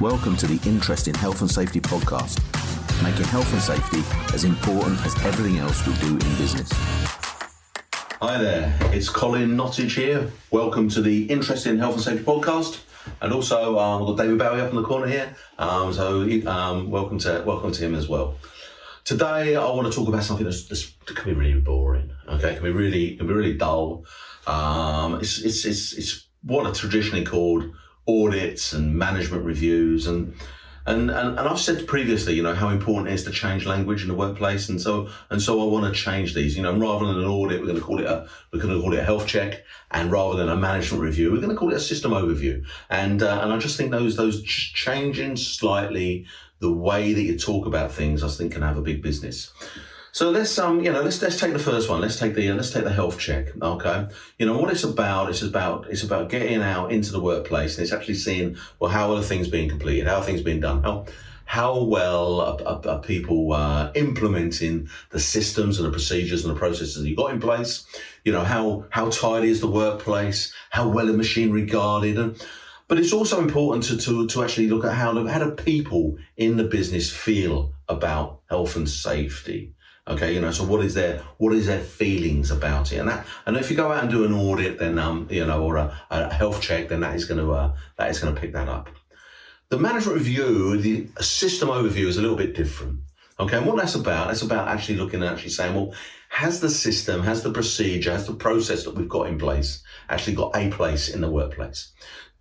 Welcome to the Interesting Health and Safety podcast, making health and safety as important as everything else we do in business. Hi there, it's Colin Nottage here. Welcome to the Interesting Health and Safety podcast, and also um, we've got David Bowie up in the corner here. Um, so um, welcome to welcome to him as well. Today I want to talk about something that's, that's that can be really boring. Okay, can be really can be really dull. Um, it's, it's it's it's what are traditionally called audits and management reviews and and, and, and I've said previously, you know, how important it is to change language in the workplace, and so and so I want to change these. You know, rather than an audit, we're going to call it a we're going to call it a health check, and rather than a management review, we're going to call it a system overview. And uh, and I just think those those changing slightly the way that you talk about things, I think, can have a big business. So let's um you know let's let's take the first one. Let's take the let's take the health check. Okay, you know what it's about. It's about it's about getting out into the workplace and it's actually seeing well how are the things being completed, how are things being done, how how well are, are, are people uh, implementing the systems and the procedures and the processes that you got in place. You know how how tidy is the workplace, how well are machinery guarded, and but it's also important to, to, to actually look at how, how do people in the business feel about health and safety. Okay, you know, so what is their what is their feelings about it, and that, and if you go out and do an audit, then um, you know, or a, a health check, then that is going to uh, that is going to pick that up. The management review, the system overview, is a little bit different. Okay, and what that's about, that's about actually looking and actually saying, well, has the system, has the procedure, has the process that we've got in place actually got a place in the workplace?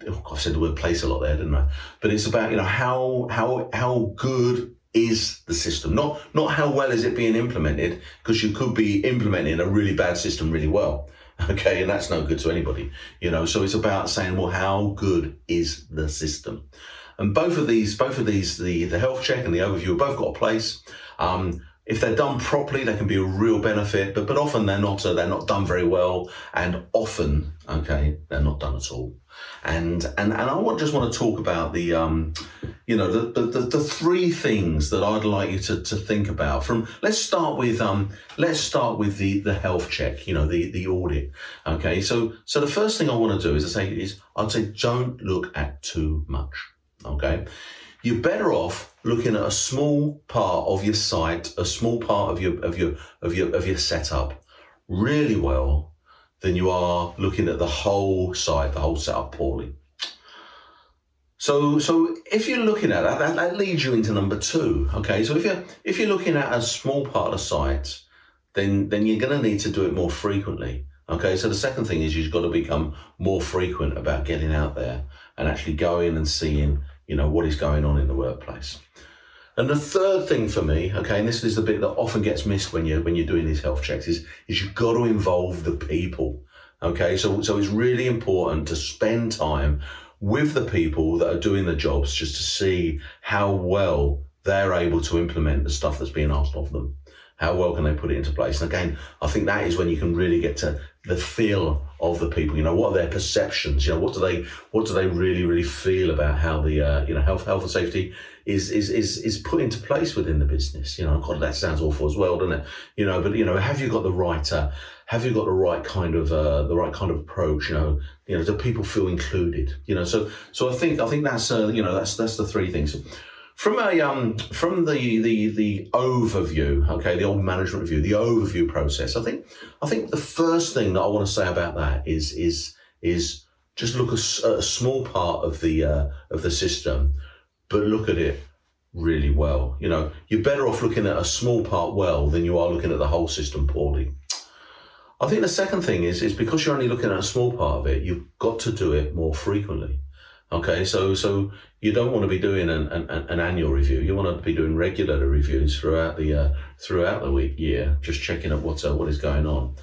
Oh, I've said the word place a lot there, didn't I? But it's about, you know, how how how good is the system, not not how well is it being implemented, because you could be implementing a really bad system really well. Okay, and that's no good to anybody, you know. So it's about saying, well, how good is the system? And both of these, both of these, the the health check and the overview, have both got a place. Um, if they're done properly, they can be a real benefit, but but often they're not. Uh, they're not done very well, and often, okay, they're not done at all. And and and I just want to talk about the um, you know, the, the the three things that I'd like you to to think about. From let's start with um, let's start with the the health check. You know, the the audit. Okay, so so the first thing I want to do is I say is I'd say don't look at too much. Okay you're better off looking at a small part of your site, a small part of your of your of your of your setup really well than you are looking at the whole site, the whole setup poorly. So, so if you're looking at that, that, that leads you into number two. Okay, so if you're if you're looking at a small part of the site, then then you're going to need to do it more frequently. Okay, so the second thing is you've got to become more frequent about getting out there and actually going and seeing you know, what is going on in the workplace. And the third thing for me, okay, and this is the bit that often gets missed when you're when you're doing these health checks, is is you've got to involve the people. Okay, so so it's really important to spend time with the people that are doing the jobs just to see how well they're able to implement the stuff that's being asked of them. How well can they put it into place? And again, I think that is when you can really get to the feel of the people. You know, what are their perceptions? You know, what do they what do they really really feel about how the uh, you know health health and safety is is is is put into place within the business? You know, God, that sounds awful as well, doesn't it? You know, but you know, have you got the right uh, have you got the right kind of uh, the right kind of approach? You know, you know, do people feel included? You know, so so I think I think that's uh, you know that's that's the three things. From a um, from the, the the overview, okay, the old management review, the overview process. I think I think the first thing that I want to say about that is is is just look at a, small part of the uh, of the system, but look at it really well. You know, you're better off looking at a small part well than you are looking at the whole system poorly. I think the second thing is is because you're only looking at a small part of it, you've got to do it more frequently. Okay, so so you don't want to be doing an, an, an annual review. You want to be doing regular reviews throughout the uh, throughout the week, year, just checking up what's uh, what is going on.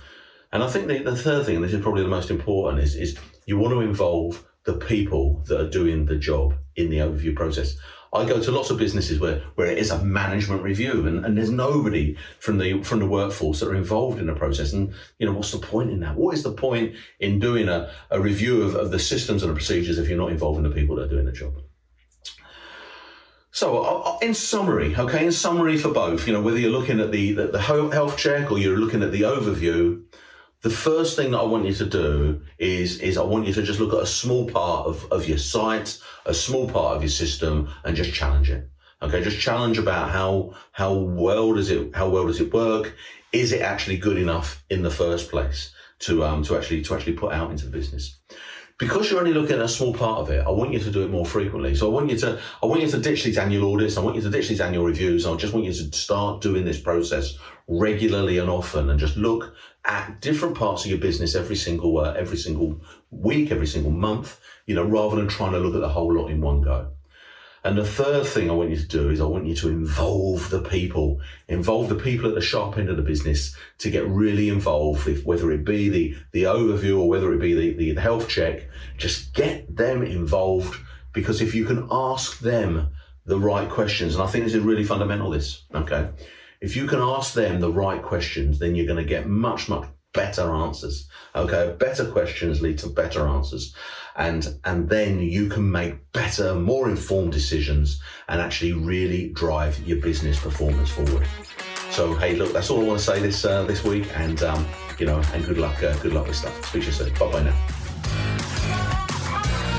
And I think the, the third thing, and this is probably the most important, is is you want to involve the people that are doing the job in the overview process. I go to lots of businesses where, where it is a management review and, and there's nobody from the from the workforce that are involved in the process. And you know, what's the point in that? What is the point in doing a, a review of, of the systems and the procedures if you're not involving the people that are doing the job? So, uh, uh, in summary, okay, in summary for both, you know, whether you're looking at the, the, the health check or you're looking at the overview, the first thing that I want you to do is is I want you to just look at a small part of, of your site, a small part of your system, and just challenge it. Okay, just challenge about how how well does it how well does it work? Is it actually good enough in the first place to um to actually to actually put out into the business? because you're only looking at a small part of it, I want you to do it more frequently. So I want you to, I want you to ditch these annual audits. I want you to ditch these annual reviews. I just want you to start doing this process regularly and often, and just look at different parts of your business every single uh, every single week, every single month. You know, rather than trying to look at the whole lot in one go. And the third thing I want you to do is I want you to involve the people, involve the people at the sharp end of the business to get really involved, if, whether it be the, the overview or whether it be the, the, the health check, just get them involved because if you can ask them the right questions, and I think this is really fundamental, this, okay? If you can ask them the right questions, then you're going to get much, much better answers. Okay, better questions lead to better answers, and and then you can make better, more informed decisions, and actually really drive your business performance forward. So hey, look, that's all I want to say this uh, this week, and um, you know, and good luck, uh, good luck with stuff. Speak to you soon. Bye bye now.